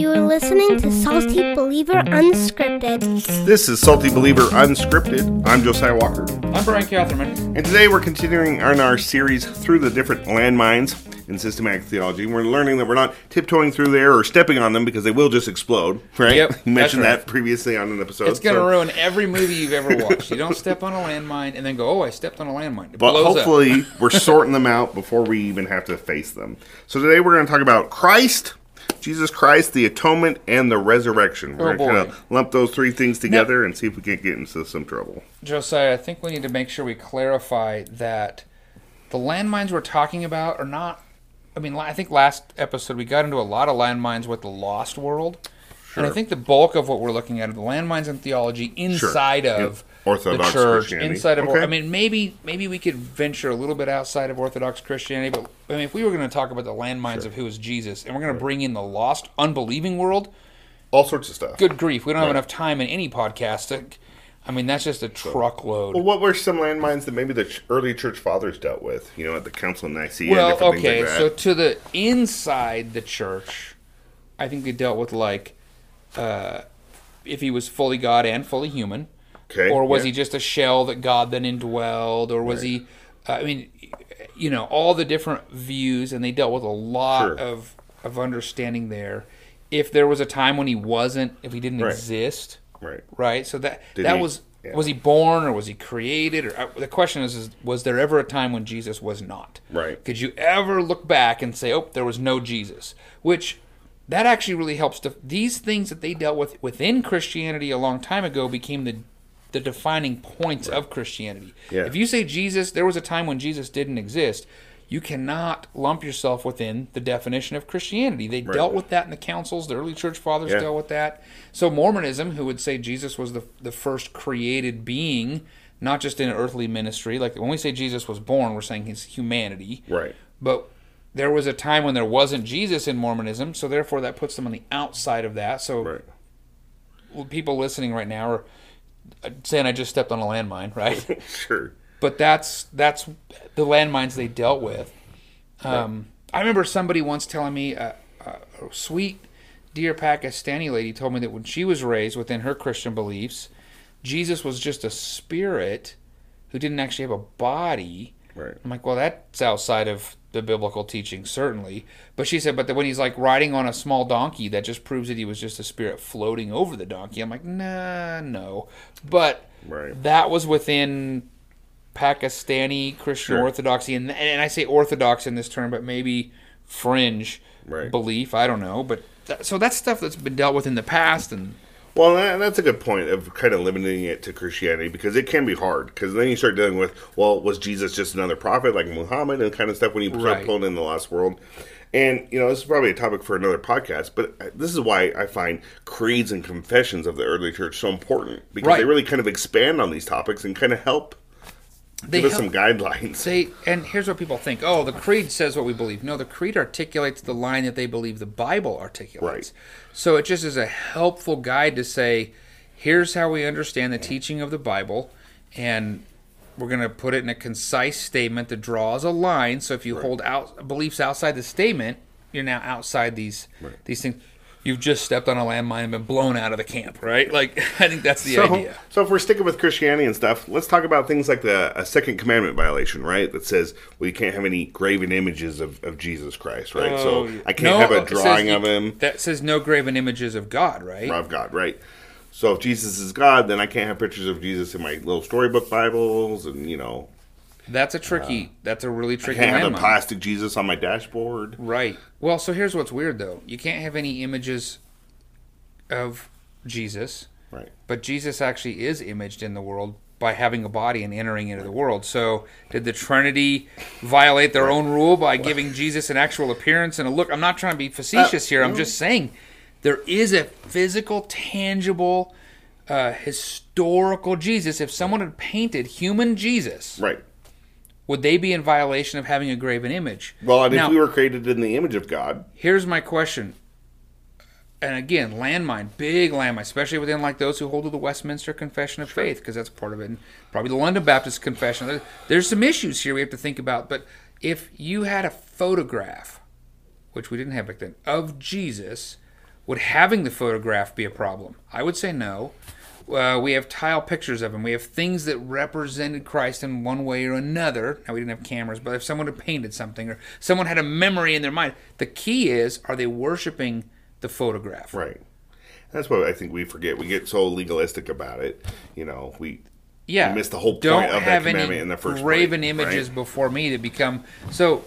You are listening to Salty Believer Unscripted. This is Salty Believer Unscripted. I'm Josiah Walker. I'm Bryan Catherman. And today we're continuing on our series through the different landmines in systematic theology. We're learning that we're not tiptoeing through there or stepping on them because they will just explode, right? Yep, you mentioned right. that previously on an episode. It's going to so- ruin every movie you've ever watched. You don't step on a landmine and then go, "Oh, I stepped on a landmine." It But blows up. hopefully, we're sorting them out before we even have to face them. So today we're going to talk about Christ, Jesus Christ, the atonement, and the resurrection. We're Oh, going to kind of lump those three things together and see if we can't get into some trouble. Josiah, I think we need to make sure we clarify that the landmines we're talking about are not. I mean, I think last episode we got into a lot of landmines with the lost world. And I think the bulk of what we're looking at are the landmines in theology inside Yep. of Orthodox the church, Christianity. inside of. Okay. I mean, maybe maybe we could venture a little bit outside of Orthodox Christianity, but I mean, if we were going to talk about the landmines of who is Jesus, and we're going to bring in the lost, unbelieving world, All sorts of stuff. good grief, we don't have enough time in any podcast. To, I mean, that's just a truckload. Well, what were some landmines that maybe the early church fathers dealt with? You know, at the Council of Nicaea. Well, different okay, things like so to the inside the church, I think they dealt with like uh, if he was fully God and fully human, okay, or was yeah. he just a shell that God then indwelled, or was he? Uh, I mean, you know, all the different views, and they dealt with a lot Sure. of of understanding there. If there was a time when he wasn't, if he didn't Right. exist, right? right? So that Did that he- was yeah. was he born or was he created? Or uh, the question is, is, was there ever a time when Jesus was not? Right. Could you ever look back and say, oh, there was no Jesus? Which that actually really helps to these things that they dealt with within Christianity a long time ago became the the defining points of Christianity. Yeah. If you say Jesus, there was a time when Jesus didn't exist. You cannot lump yourself within the definition of Christianity. They dealt with that in the councils. The early church fathers Yeah. dealt with that. So Mormonism, who would say Jesus was the the first created being, not just in an earthly ministry. Like when we say Jesus was born, we're saying his humanity. Right. But there was a time when there wasn't Jesus in Mormonism, so therefore that puts them on the outside of that. So Right. people listening right now are saying I just stepped on a landmine, right? Sure. but that's that's the landmines they dealt with. Um, I remember somebody once telling me uh, uh, a sweet, dear Pakistani lady told me that when she was raised within her Christian beliefs, Jesus was just a spirit who didn't actually have a body. Right. I'm like, well, that's outside of the biblical teaching, certainly. But she said, but that when he's like riding on a small donkey, that just proves that he was just a spirit floating over the donkey. I'm like, nah, no. But Right. that was within Pakistani Christian Sure. orthodoxy, and and I say orthodox in this term, but maybe fringe Right. belief. I don't know, but that, so that's stuff that's been dealt with in the past, and Well, that, that's a good point of kind of limiting it to Christianity because it can be hard. Because then you start dealing with, well, was Jesus just another prophet like Muhammad and kind of stuff when you start Right. pulling in the lost world? And, you know, this is probably a topic for another podcast, but this is why I find creeds and confessions of the early church so important because Right. they really kind of expand on these topics and kind of help they give us some guidelines. They and here's what people think: oh, the creed says what we believe. No, the creed articulates the line that they believe the Bible articulates. Right. So it just is a helpful guide to say, here's how we understand the teaching of the Bible, and we're going to put it in a concise statement that draws a line. So if you hold out beliefs outside the statement, you're now outside these these things. You've just stepped on a landmine and been blown out of the camp, right? Like I think that's the so, idea. so if we're sticking with Christianity and stuff, let's talk about things like the a second commandment violation, right? That says well, you can't have any graven images of, of Jesus Christ, right? so oh, I can't have a it says drawing of him That says no graven images of God, right? of God, right? So if Jesus is God, then I can't have pictures of Jesus in my little storybook Bibles, and you know, That's a tricky. that's a really I tricky can't have a plastic Jesus on my dashboard. Right. Well, so here's what's weird though. You can't have any images of Jesus, Right. but Jesus actually is imaged in the world by having a body and entering into the world. So, did the Trinity violate their own rule by giving Jesus an actual appearance and a look? I'm not trying to be facetious here. I'm just saying there is a physical, tangible, uh, historical Jesus. If someone had painted human Jesus, Right. Would they be in violation of having a graven image? Well, and Now- if we were created in the image of God, Here's my question. And again, landmine, big landmine, especially within like those who hold to the Westminster Confession of Faith, because that's part of it. And probably the London Baptist Confession. There's some issues here we have to think about. But if you had a photograph, which we didn't have back then, of Jesus, Would having the photograph be a problem? I would say no. Uh, we have tile pictures of him. We have things that represented Christ in one way or another. Now we didn't have cameras, but if someone had painted something or someone had a memory in their mind, the key is: are they worshiping the photograph? Right. That's what I think we forget. We get so legalistic about it. You know, we yeah we miss the whole point don't of that commandment in the first graven place, images right? before me to become so.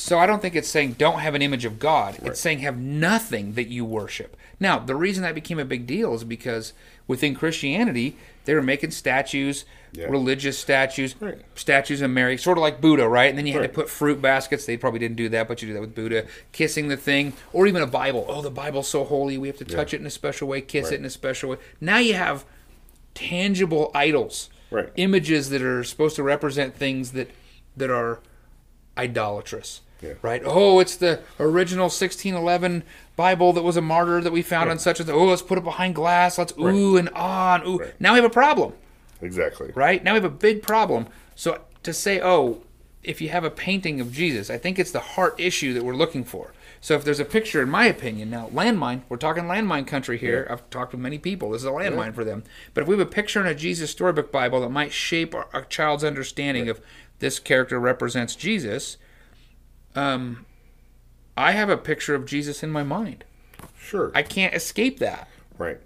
So I don't think it's saying don't have an image of God. It's saying have nothing that you worship. Now the reason that became a big deal is because within Christianity they were making statues, Yeah. religious statues, Right. statues of Mary, sort of like Buddha, right? And then you had Right. to put fruit baskets. They probably didn't do that, but you do that with Buddha. Kissing the thing, or even a Bible. Oh, the Bible's so holy, we have to touch it in a special way, kiss Right. it in a special way. Now you have tangible idols, Right. images that are supposed to represent things that that are idolatrous. Yeah. Right? Oh, it's the original 1611 Bible that was a martyr that we found on such and such. Oh, let's put it behind glass. Let's ooh and ah and ooh. Right. Now we have a problem Exactly. right? Now we have a big problem. So to say, oh, if you have a painting of Jesus, I think it's the heart issue that we're looking for. So if there's a picture, in my opinion, now landmine, we're talking landmine country here. I've talked with many people. This is a landmine for them. But if we have a picture in a Jesus storybook Bible that might shape our, a child's understanding of this character represents Jesus, um, I have a picture of Jesus in my mind. Sure. I can't escape that. right.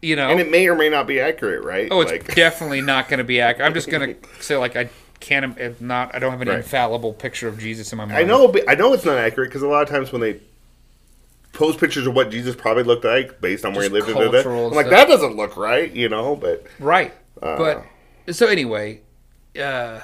You know, And it may or may not be accurate, right? Oh, it's like, definitely not going to be accurate. I'm just going to say like I can't. If not, I don't have an Right. infallible picture of Jesus in my mind. I know. I know it's not accurate because a lot of times when they post pictures of what Jesus probably looked like based on where he lived, and I'm like that doesn't look right, you know. But right? Uh. but so anyway, uh,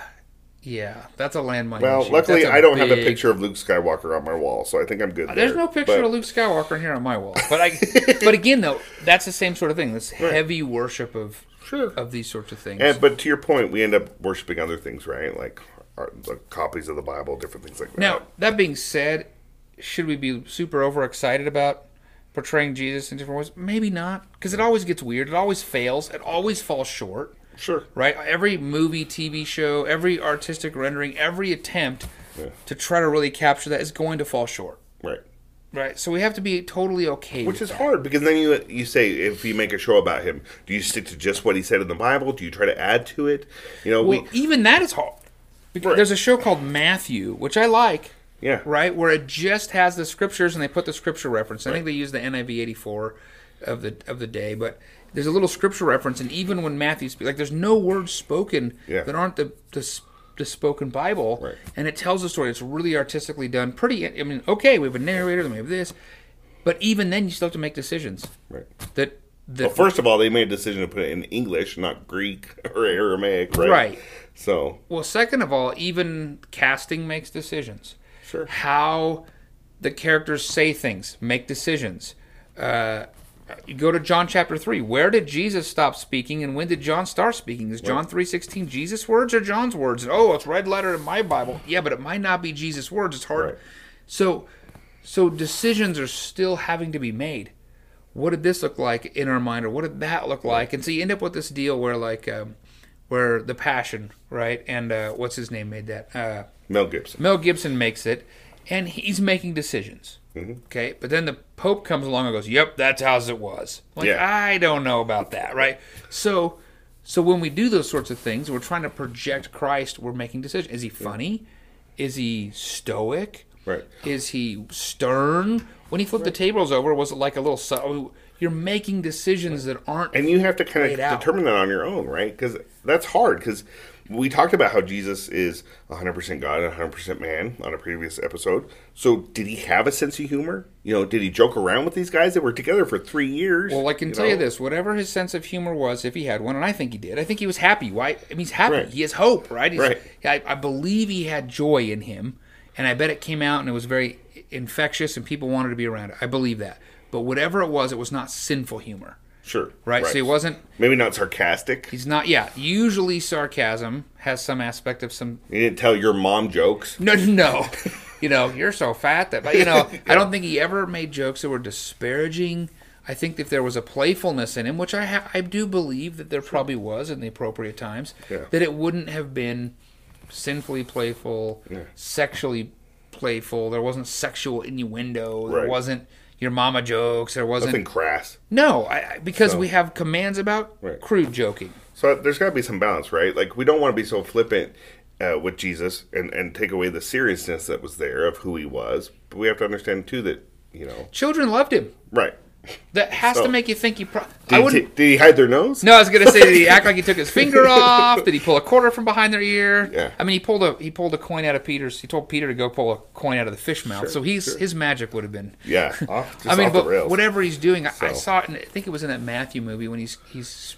yeah, that's a landmine. well, issue. luckily I don't have a picture of Luke Skywalker on my wall, so I think I'm good. There's there. no picture But- of Luke Skywalker here on my wall, but I. but again, though, that's the same sort of thing. This heavy worship of Sure. of these sorts of things. And, but to your point, we end up worshiping other things, right? Like our, the copies of the Bible, different things like that. Now, that being said, should we be super overexcited about portraying Jesus in different ways? Maybe not, because it always gets weird. It always fails. It always falls short. Sure. Right? Every movie, TV show, every artistic rendering, every attempt to try to really capture that is going to fall short. Right. Right? So we have to be totally okay Which is that. hard because then you you say if you make a show about him, do you stick to just what he said in the Bible? Do you try to add to it? You know, Well, we even that is hard. Because Right. There's a show called Matthew, which I like. yeah right? Where it just has the scriptures and they put the scripture reference. I think they use the NIV 84 of the of the day, but there's a little scripture reference, and even when Matthew speaks, like there's no words spoken Yeah. that aren't the, the the spoken Bible, Right. and it tells a story. It's really artistically done. Pretty. I mean, okay, we have a narrator, then we have this, but even then, you still have to make decisions right. that that Well, first of all, they made a decision to put it in English, not Greek or Aramaic, right? Right. So Well, second of all, even casting makes decisions. Sure. How the characters say things make decisions. Uh, you go to John chapter three. Where did Jesus stop speaking, and when did John start speaking? Is John three sixteen Jesus' words or John's words? Oh, it's red letter in my Bible. Yeah, but it might not be Jesus' words. It's hard. Right. So, so decisions are still having to be made. What did this look like in our mind, or what did that look like? And so you end up with this deal where, like, um, where the Passion, right, and uh, what's his name made that. Uh, Mel Gibson. Mel Gibson makes it, and he's making decisions. Mm-hmm. Okay, but then the Pope comes along and goes, "Yep, that's how it was." Like Yeah. I don't know about that, right? So, so when we do those sorts of things, we're trying to project Christ. We're making decisions. Is he funny? Is he stoic? Right. Is he stern? When he flipped the tables over, was it like a little? su- You're making decisions that aren't. And you have to kind of out. determine that on your own, right? Because that's hard. Because we talked about how Jesus is 100% God and 100% man on a previous episode. So did he have a sense of humor? You know, did he joke around with these guys that were together for three years? Well, I can tell you this: whatever his sense of humor was, if he had one, and I think he did, I think he was happy. Why? I mean, he's happy. Right. He has hope, right? He's, Right. I, I believe he had joy in him, and I bet it came out and it was very infectious, and people wanted to be around it. I believe that. But whatever it was, it was not sinful humor, Sure. right? So he wasn't. Maybe not sarcastic. He's not. Yeah. Usually, sarcasm has some aspect of some He didn't tell your mom jokes. no, no. you know, you're so fat that, but you know, I don't think he ever made jokes that were disparaging. I think if there was a playfulness in him, which I ha- I do believe that there probably was in the appropriate times, Yeah. that it wouldn't have been sinfully playful, sexually playful. There wasn't sexual innuendo. There Right. wasn't, your mama jokes. There wasn't Nothing crass. no, I, because So- we have commands about Right. crude joking. So there's got to be some balance, right? Like we don't want to be so flippant uh, with Jesus and and take away the seriousness that was there of who he was. But we have to understand too that you know, Children loved him. right? That has So- to make you think he. Pro- I Did, he, wouldn't. ta- did he hide their nose? No, I was gonna say, did he act like he took his finger off? Did he pull a quarter from behind their ear? Yeah. I mean, he pulled a he pulled a coin out of Peter's. He told Peter to go pull a coin out of the fish mouth. Sure, so he's sure. his magic would have been. Yeah, off, I mean, but whatever he's doing, I, I saw it. In, I think it was in that Matthew movie when he's he's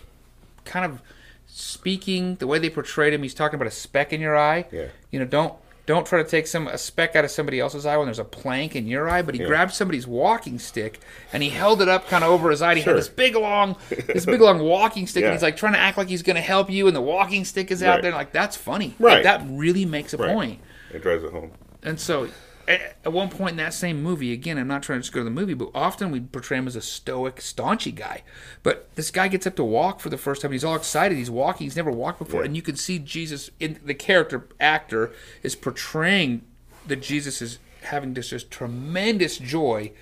kind of speaking the way they portrayed him. He's talking about a speck in your eye. Yeah. You know, don't don't try to take some a speck out of somebody else's eye when there's a plank in your eye. But he Yeah. grabbed somebody's walking stick and he held it up kind of over his eye. He Sure. had this big long this big long walking stick, Yeah. and he's like trying to act like he's going to help you, and the walking stick is out Right. there. Like that's funny. Like, Right. that really makes a Right. point. It drives it home. And so, at, at one point in that same movie, again, I'm not trying to just go to the movie, but often we portray him as a stoic, staunchy guy. But this guy gets up to walk for the first time. He's all excited. He's walking. He's never walked before, Yeah. and you can see Jesus in the character actor is portraying that Jesus is having this just tremendous joy.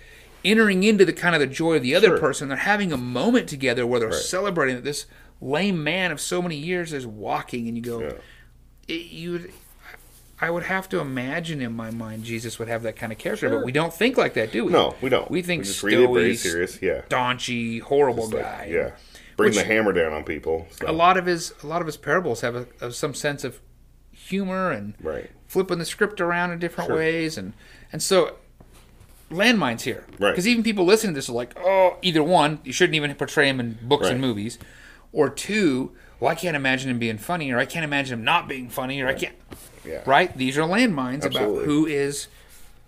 Entering into the kind of the joy of the other Sure. person, they're having a moment together where they're Right. celebrating that this lame man of so many years is walking, and you go, Yeah. you I would have to imagine in my mind Jesus would have that kind of character, Sure. but we don't think like that, do we? No, we don't. We think just read it very stoic, serious. Yeah, staunchy, horrible like, guy. yeah. Bring Which- the hammer down on people. so. A lot of his a lot of his parables have a, of some sense of humor and Right. flipping the script around in different Sure. ways, and and so landmines here, Right. Because even people listening to this are like, oh, either one, you shouldn't even portray him in books and movies, or two, well, I can't imagine him being funny, or I can't imagine him not being funny, or I can't. Yeah. right? These are landmines about who is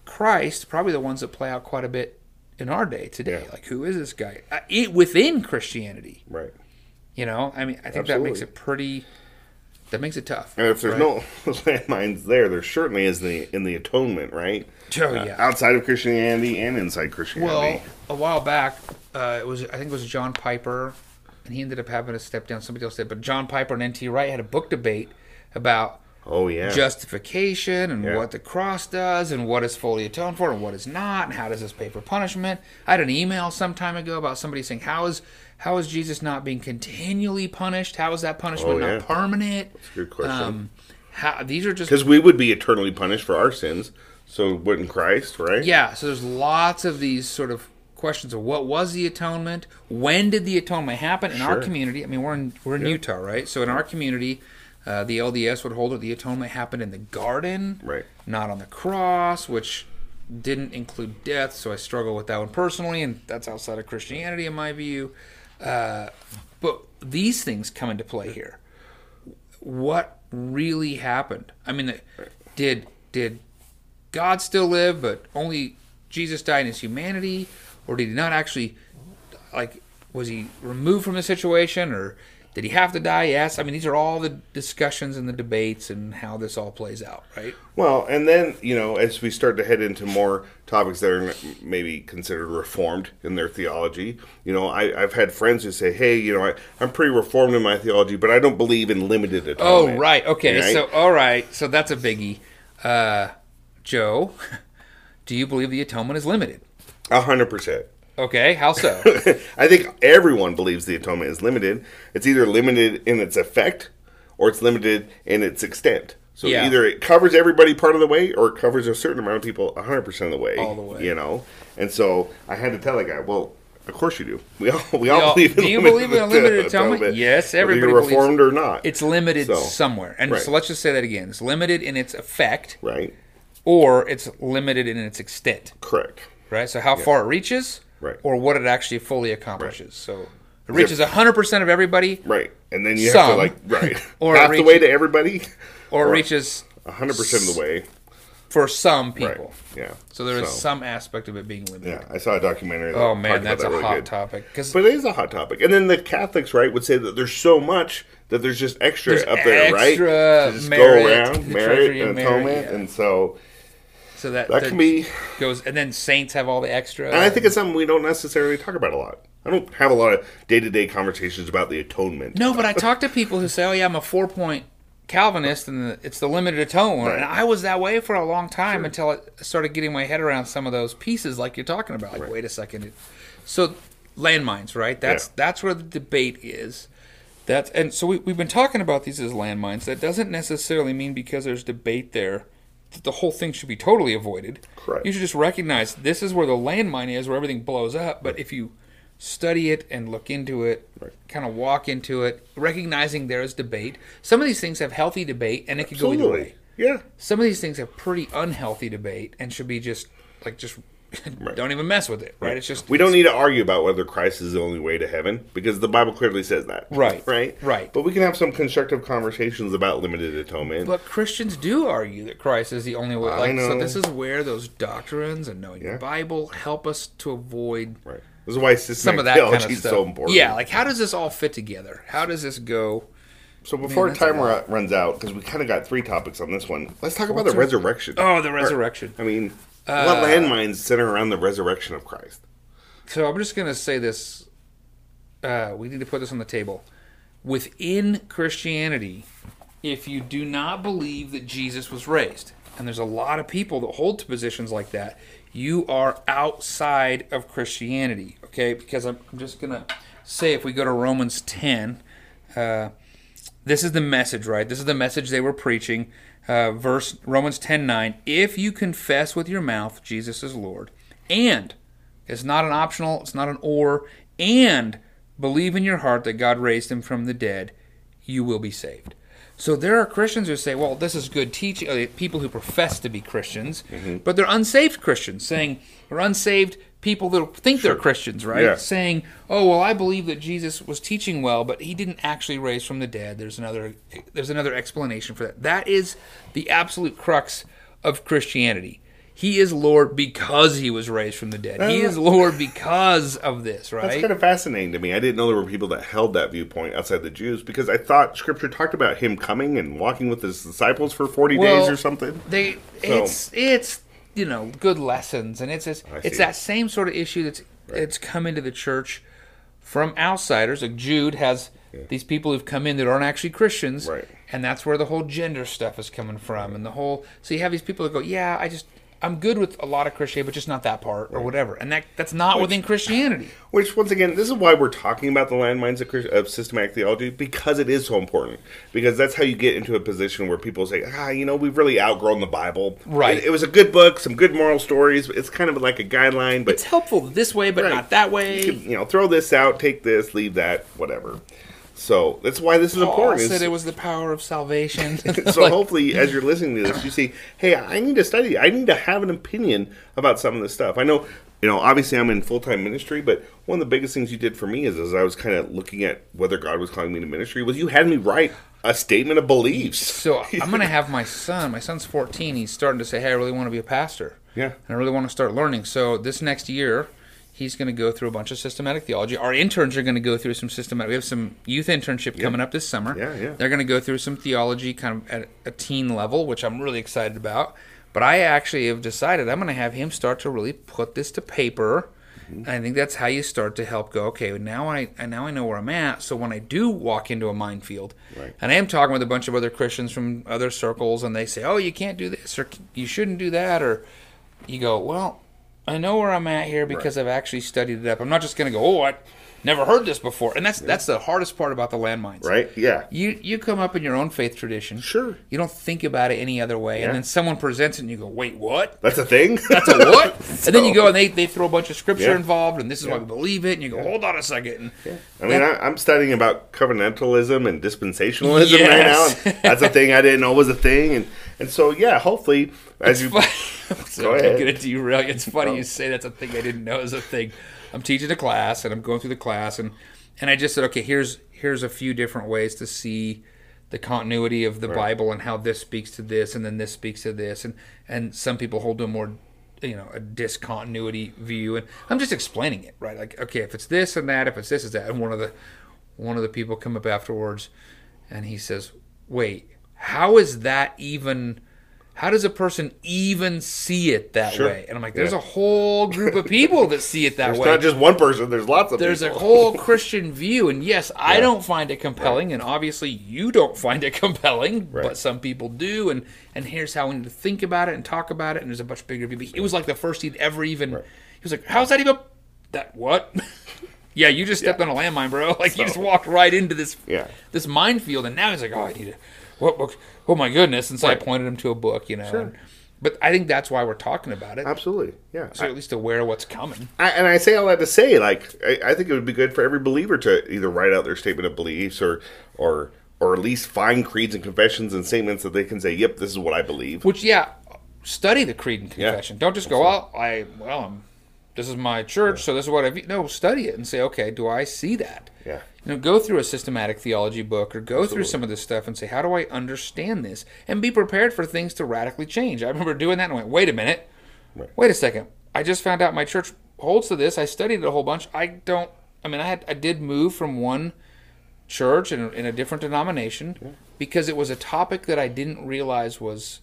Christ. Probably the ones that play out quite a bit in our day today. Yeah. Like, who is this guy uh, it, within Christianity? Right. You know, I mean, I think that makes it pretty. That makes it tough. And if there's right? no landmines there, there certainly is the in the atonement, right? Oh, Uh, yeah. outside of Christianity and inside Christianity. Well, a while back, uh, it was I think it was John Piper, and he ended up having to step down. Somebody else did, but John Piper and N.T. Wright had a book debate about oh yeah. justification and Yeah. what the cross does and what is fully atoned for and what is not and how does this pay for punishment. I had an email some time ago about somebody saying how is how is Jesus not being continually punished? How is that punishment Oh, yeah. not permanent? That's a good question. Um, how, these are just Because we would be eternally punished for our sins, so wouldn't Christ, right? yeah. So there's lots of these sort of questions of what was the atonement? When did the atonement happen in our community? I mean, we're in we're in Utah, right? So in our community, uh, the LDS would hold that the atonement happened in the garden, Right. not on the cross, which didn't include death. So I struggle with that one personally, and that's outside of Christianity in my view. Uh, but these things come into play here. What really happened? I mean, did did God still live, but only Jesus died in his humanity, or did he not actually like? Was he removed from the situation, or did he have to die? Yes. I mean, these are all the discussions and the debates and how this all plays out, right? Well, and then you know, as we start to head into more topics that are maybe considered reformed in their theology, you know, I, I've had friends who say, "Hey, you know, I, I'm pretty reformed in my theology, but I don't believe in limited atonement. Oh, right. Okay. Right? So, all right. So that's a biggie. Uh, Joe, do you believe the atonement is limited? A hundred percent. Okay. How so? I think everyone believes the atonement is limited. It's either limited in its effect or it's limited in its extent. So Yeah. either it covers everybody part of the way or it covers a certain amount of people 100% of the way. All the way. You know? And so I had to tell that guy, well, of course you do. We all we all all- believe in do you believe in a limited atonement? Yes, whether everybody you're believes- reformed or not. It's limited So, somewhere. And right. so let's just say that again. It's limited in its effect, right. or it's limited in its extent. Correct. Right? So how far it reaches, Right. or what it actually fully accomplishes. So it reaches hundred percent of everybody, Right. And then you have to like right Or half reach- the way to everybody or it Or- reaches 100% of the way. for some Right. people. Yeah. So there is some aspect of it being limited. Yeah, I saw a documentary. That Oh man, that's that a really hot good. topic because But it is a hot topic. And then the Catholics, right, would say that there's so much that there's just extra There's up there, right? extra To just merit, go around, merit, and atonement, yeah. and so so that that can be. goes, and then saints have all the extra. And I think it's something we don't necessarily talk about a lot. I don't have a lot of day to day conversations about the atonement. no, but I talk to people who say, "Oh yeah, I'm a four point Calvinist, and the, it's the limited atonement. Right. And I was that way for a long time until I started getting my head around some of those pieces, like you're talking about. Like, Right. wait a second. So, landmines, right? That's Yeah. that's where the debate is. That's and so we, we've been talking about these as landmines. That doesn't necessarily mean because there's debate there that the whole thing should be totally avoided. Correct. You should just recognize this is where the landmine is, where everything blows up. But if you study it and look into it, Right. kind of walk into it, recognizing there is debate. Some of these things have healthy debate, and it could go either way. Yeah. Some of these things have pretty unhealthy debate, and should be just like just don't even mess with it. Right? It's just We don't need to argue about whether Christ is the only way to heaven because the Bible clearly says that. Right. Right. Right. But we can have some constructive conversations about limited atonement. But Christians do argue that Christ is the only way. I Like, so this is where those doctrines and knowing Yeah. the Bible help us to avoid right. This is why some of that theology kind of is stuff. so important. Yeah, like how does this all fit together? How does this go? So before a time runs out, because we kind of got three topics on this one, let's talk about What's the resurrection. Oh, the Or- resurrection. I mean, Uh, what landmines center around the resurrection of Christ? So I'm just going to say this. Uh, we need to put this on the table. Within Christianity, if you do not believe that Jesus was raised, and there's a lot of people that hold to positions like that, you are outside of Christianity. Okay, because I'm, I'm just going to say if we go to Romans 10, uh, this is the message, right? This is the message they were preaching. Uh, verse Romans 10 9. If you confess with your mouth Jesus is Lord, and it's not an optional, it's not an or, and believe in your heart that God raised him from the dead, you will be saved. So there are Christians who say, well, this is good teaching. uh, People who profess to be Christians, but they're unsaved Christians, saying, or unsaved people that think they're Christians, right? Yeah. Saying, oh, well, I believe that Jesus was teaching well, but he didn't actually raise from the dead. There's another, there's another explanation for that. That is the absolute crux of Christianity. He is Lord because he was raised from the dead. He is uh, Lord because of this, right? That's kind of fascinating to me. I didn't know there were people that held that viewpoint outside the Jews because I thought Scripture talked about him coming and walking with his disciples for forty Well, days or something. They it's it's you know good lessons, and it's it's, it's that same sort of issue that's it's come into the church from outsiders. Like Jude has these people who've come in that aren't actually Christians, Right. And that's where the whole gender stuff is coming from, and the whole so you have these people that go, yeah, I just. I'm good with a lot of Christianity, but just not that part or whatever, and that that's not within Christianity. Which, once again, this is why we're talking about the landmines of, Chris- of systematic theology because it is so important. Because that's how you get into a position where people say, ah, you know, we've really outgrown the Bible. Right. It, it was a good book, some good moral stories. It's kind of like a guideline, but It's helpful this way, but Right. not that way. you, can, you know, throw this out, take this, leave that, whatever. So that's why this is Paul important. said it was the power of salvation. so Like- hopefully as you're listening to this you see hey i need to study i need to have an opinion about some of this stuff i know you know obviously i'm in full-time ministry but one of the biggest things you did for me is as i was kind of looking at whether god was calling me to ministry was you had me write a statement of beliefs So I'm gonna have my son. My son's 14. He's starting to say, "Hey, I really want to be a pastor. Yeah. and I really want to start learning." So this next year, he's going to go through a bunch of systematic theology. Our interns are going to go through some systematic. We have some youth internship coming up this summer. Yeah, yeah. They're going to go through some theology, kind of at a teen level, which I'm really excited about. But I actually have decided I'm going to have him start to really put this to paper. Mm-hmm. And I think that's how you start to help go. Okay, now I now I know where I'm at. So when I do walk into a minefield, Right. and I am talking with a bunch of other Christians from other circles, and they say, "Oh, you can't do this, or you shouldn't do that," or you go, "Well, I know where I'm at here because I've actually studied it up. I'm not just going to go, oh, I never heard this before." And that's that's the hardest part about the landmines, right yeah You you come up in your own faith tradition, Sure. You don't think about it any other way, Yeah. and then someone presents it, and you go, "Wait, what?" that's a thing That's a what? and then you go and they, they throw a bunch of scripture Yeah. involved, and this is why we believe it. And you go, hold on a second. And I mean, I, I'm studying about covenantalism and dispensationalism right now. Yes. And that's a thing I didn't know was a thing, and and so yeah, hopefully as you so Go ahead. gonna derail you. It's funny Oh. you say that's a thing I didn't know is a thing. I'm teaching a class and I'm going through the class and and I just said, okay, here's here's a few different ways to see the continuity of the Bible and how this speaks to this and then this speaks to this and and some people hold to a more you know a discontinuity view and I'm just explaining it right like okay if it's this and that if it's this is that and one of the one of the people come up afterwards and he says wait how is that even how does a person even see it that Sure. way? And I'm like, there's Yeah. a whole group of people that see it that There's way. It's not just one person. There's lots of there's a whole Christian view, and yes, I don't find it compelling, and obviously you don't find it compelling, Right. but some people do. And and here's how we need to think about it and talk about it. And there's a much bigger view. But It was like the first he'd ever even. Right. He was like, "How's that even? That what?" yeah, you just stepped Yeah. on a landmine, bro. Like you just walked right into this Yeah. this minefield, and now he's like, "Oh, I need to." What book? Oh my goodness! And so Right. I pointed him to a book, you know. Sure. and- but I think that's why we're talking about it. Absolutely. Yeah. So at least aware of what's coming. I, and I say all that to say, like, I, I think it would be good for every believer to either write out their statement of beliefs or, or, or at least find creeds and confessions and statements that they can say, "Yep, this is what I believe." Which, yeah, study the creed and Yeah. confession. Don't just go, well, I, well, I'm, this is my church, so this is what I've. No, study it and say, okay, do I see that? Yeah. You know, go through a systematic theology book or go through some of this stuff and say, how do I understand this? And be prepared for things to radically change. I remember doing that and went, wait a minute. Right. Wait a second. I just found out my church holds to this. I studied it a whole bunch. I don't, I mean, I had, I did move from one church in, in a different denomination because it was a topic that I didn't realize was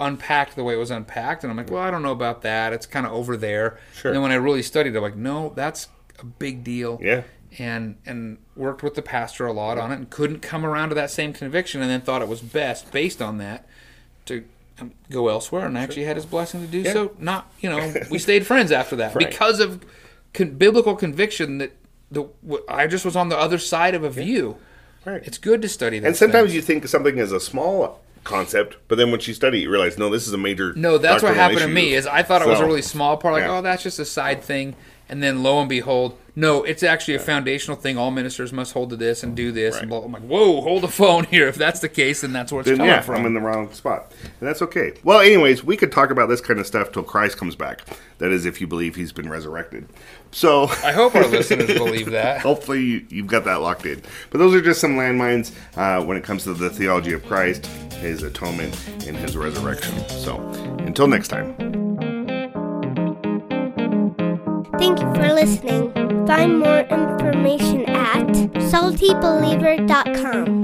unpacked the way it was unpacked. And I'm like, well, I don't know about that. It's kind of over there. Sure. And then when I really studied, I'm like, no, that's a big deal. Yeah. And and worked with the pastor a lot on it and couldn't come around to that same conviction and then thought it was best based on that to um, go elsewhere and I actually had his blessing to do Yeah. so. Not, you know, we stayed friends after that Right. because of con- biblical conviction that the w- I just was on the other side of a view. Right. It's good to study that. and sometimes you think something is a small concept, but then when you study, it, you realize, no, this is a major. No, that's what happened to me. Is I thought it was a really small part, like yeah. oh, that's just a side thing, and then lo and behold, no, it's actually a foundational thing. All ministers must hold to this and do this. And Right. blah. I'm like, whoa, hold the phone here. If that's the case, then that's where it's then coming yeah, from. I'm in the wrong spot, and that's okay. Well, anyways, we could talk about this kind of stuff till Christ comes back. That is, if you believe He's been resurrected. So I hope our listeners believe that. Hopefully, you, you've got that locked in. But those are just some landmines uh, when it comes to the theology of Christ, His atonement, and His resurrection. So, until next time. Thank you for listening. Find more information at saltybeliever.com.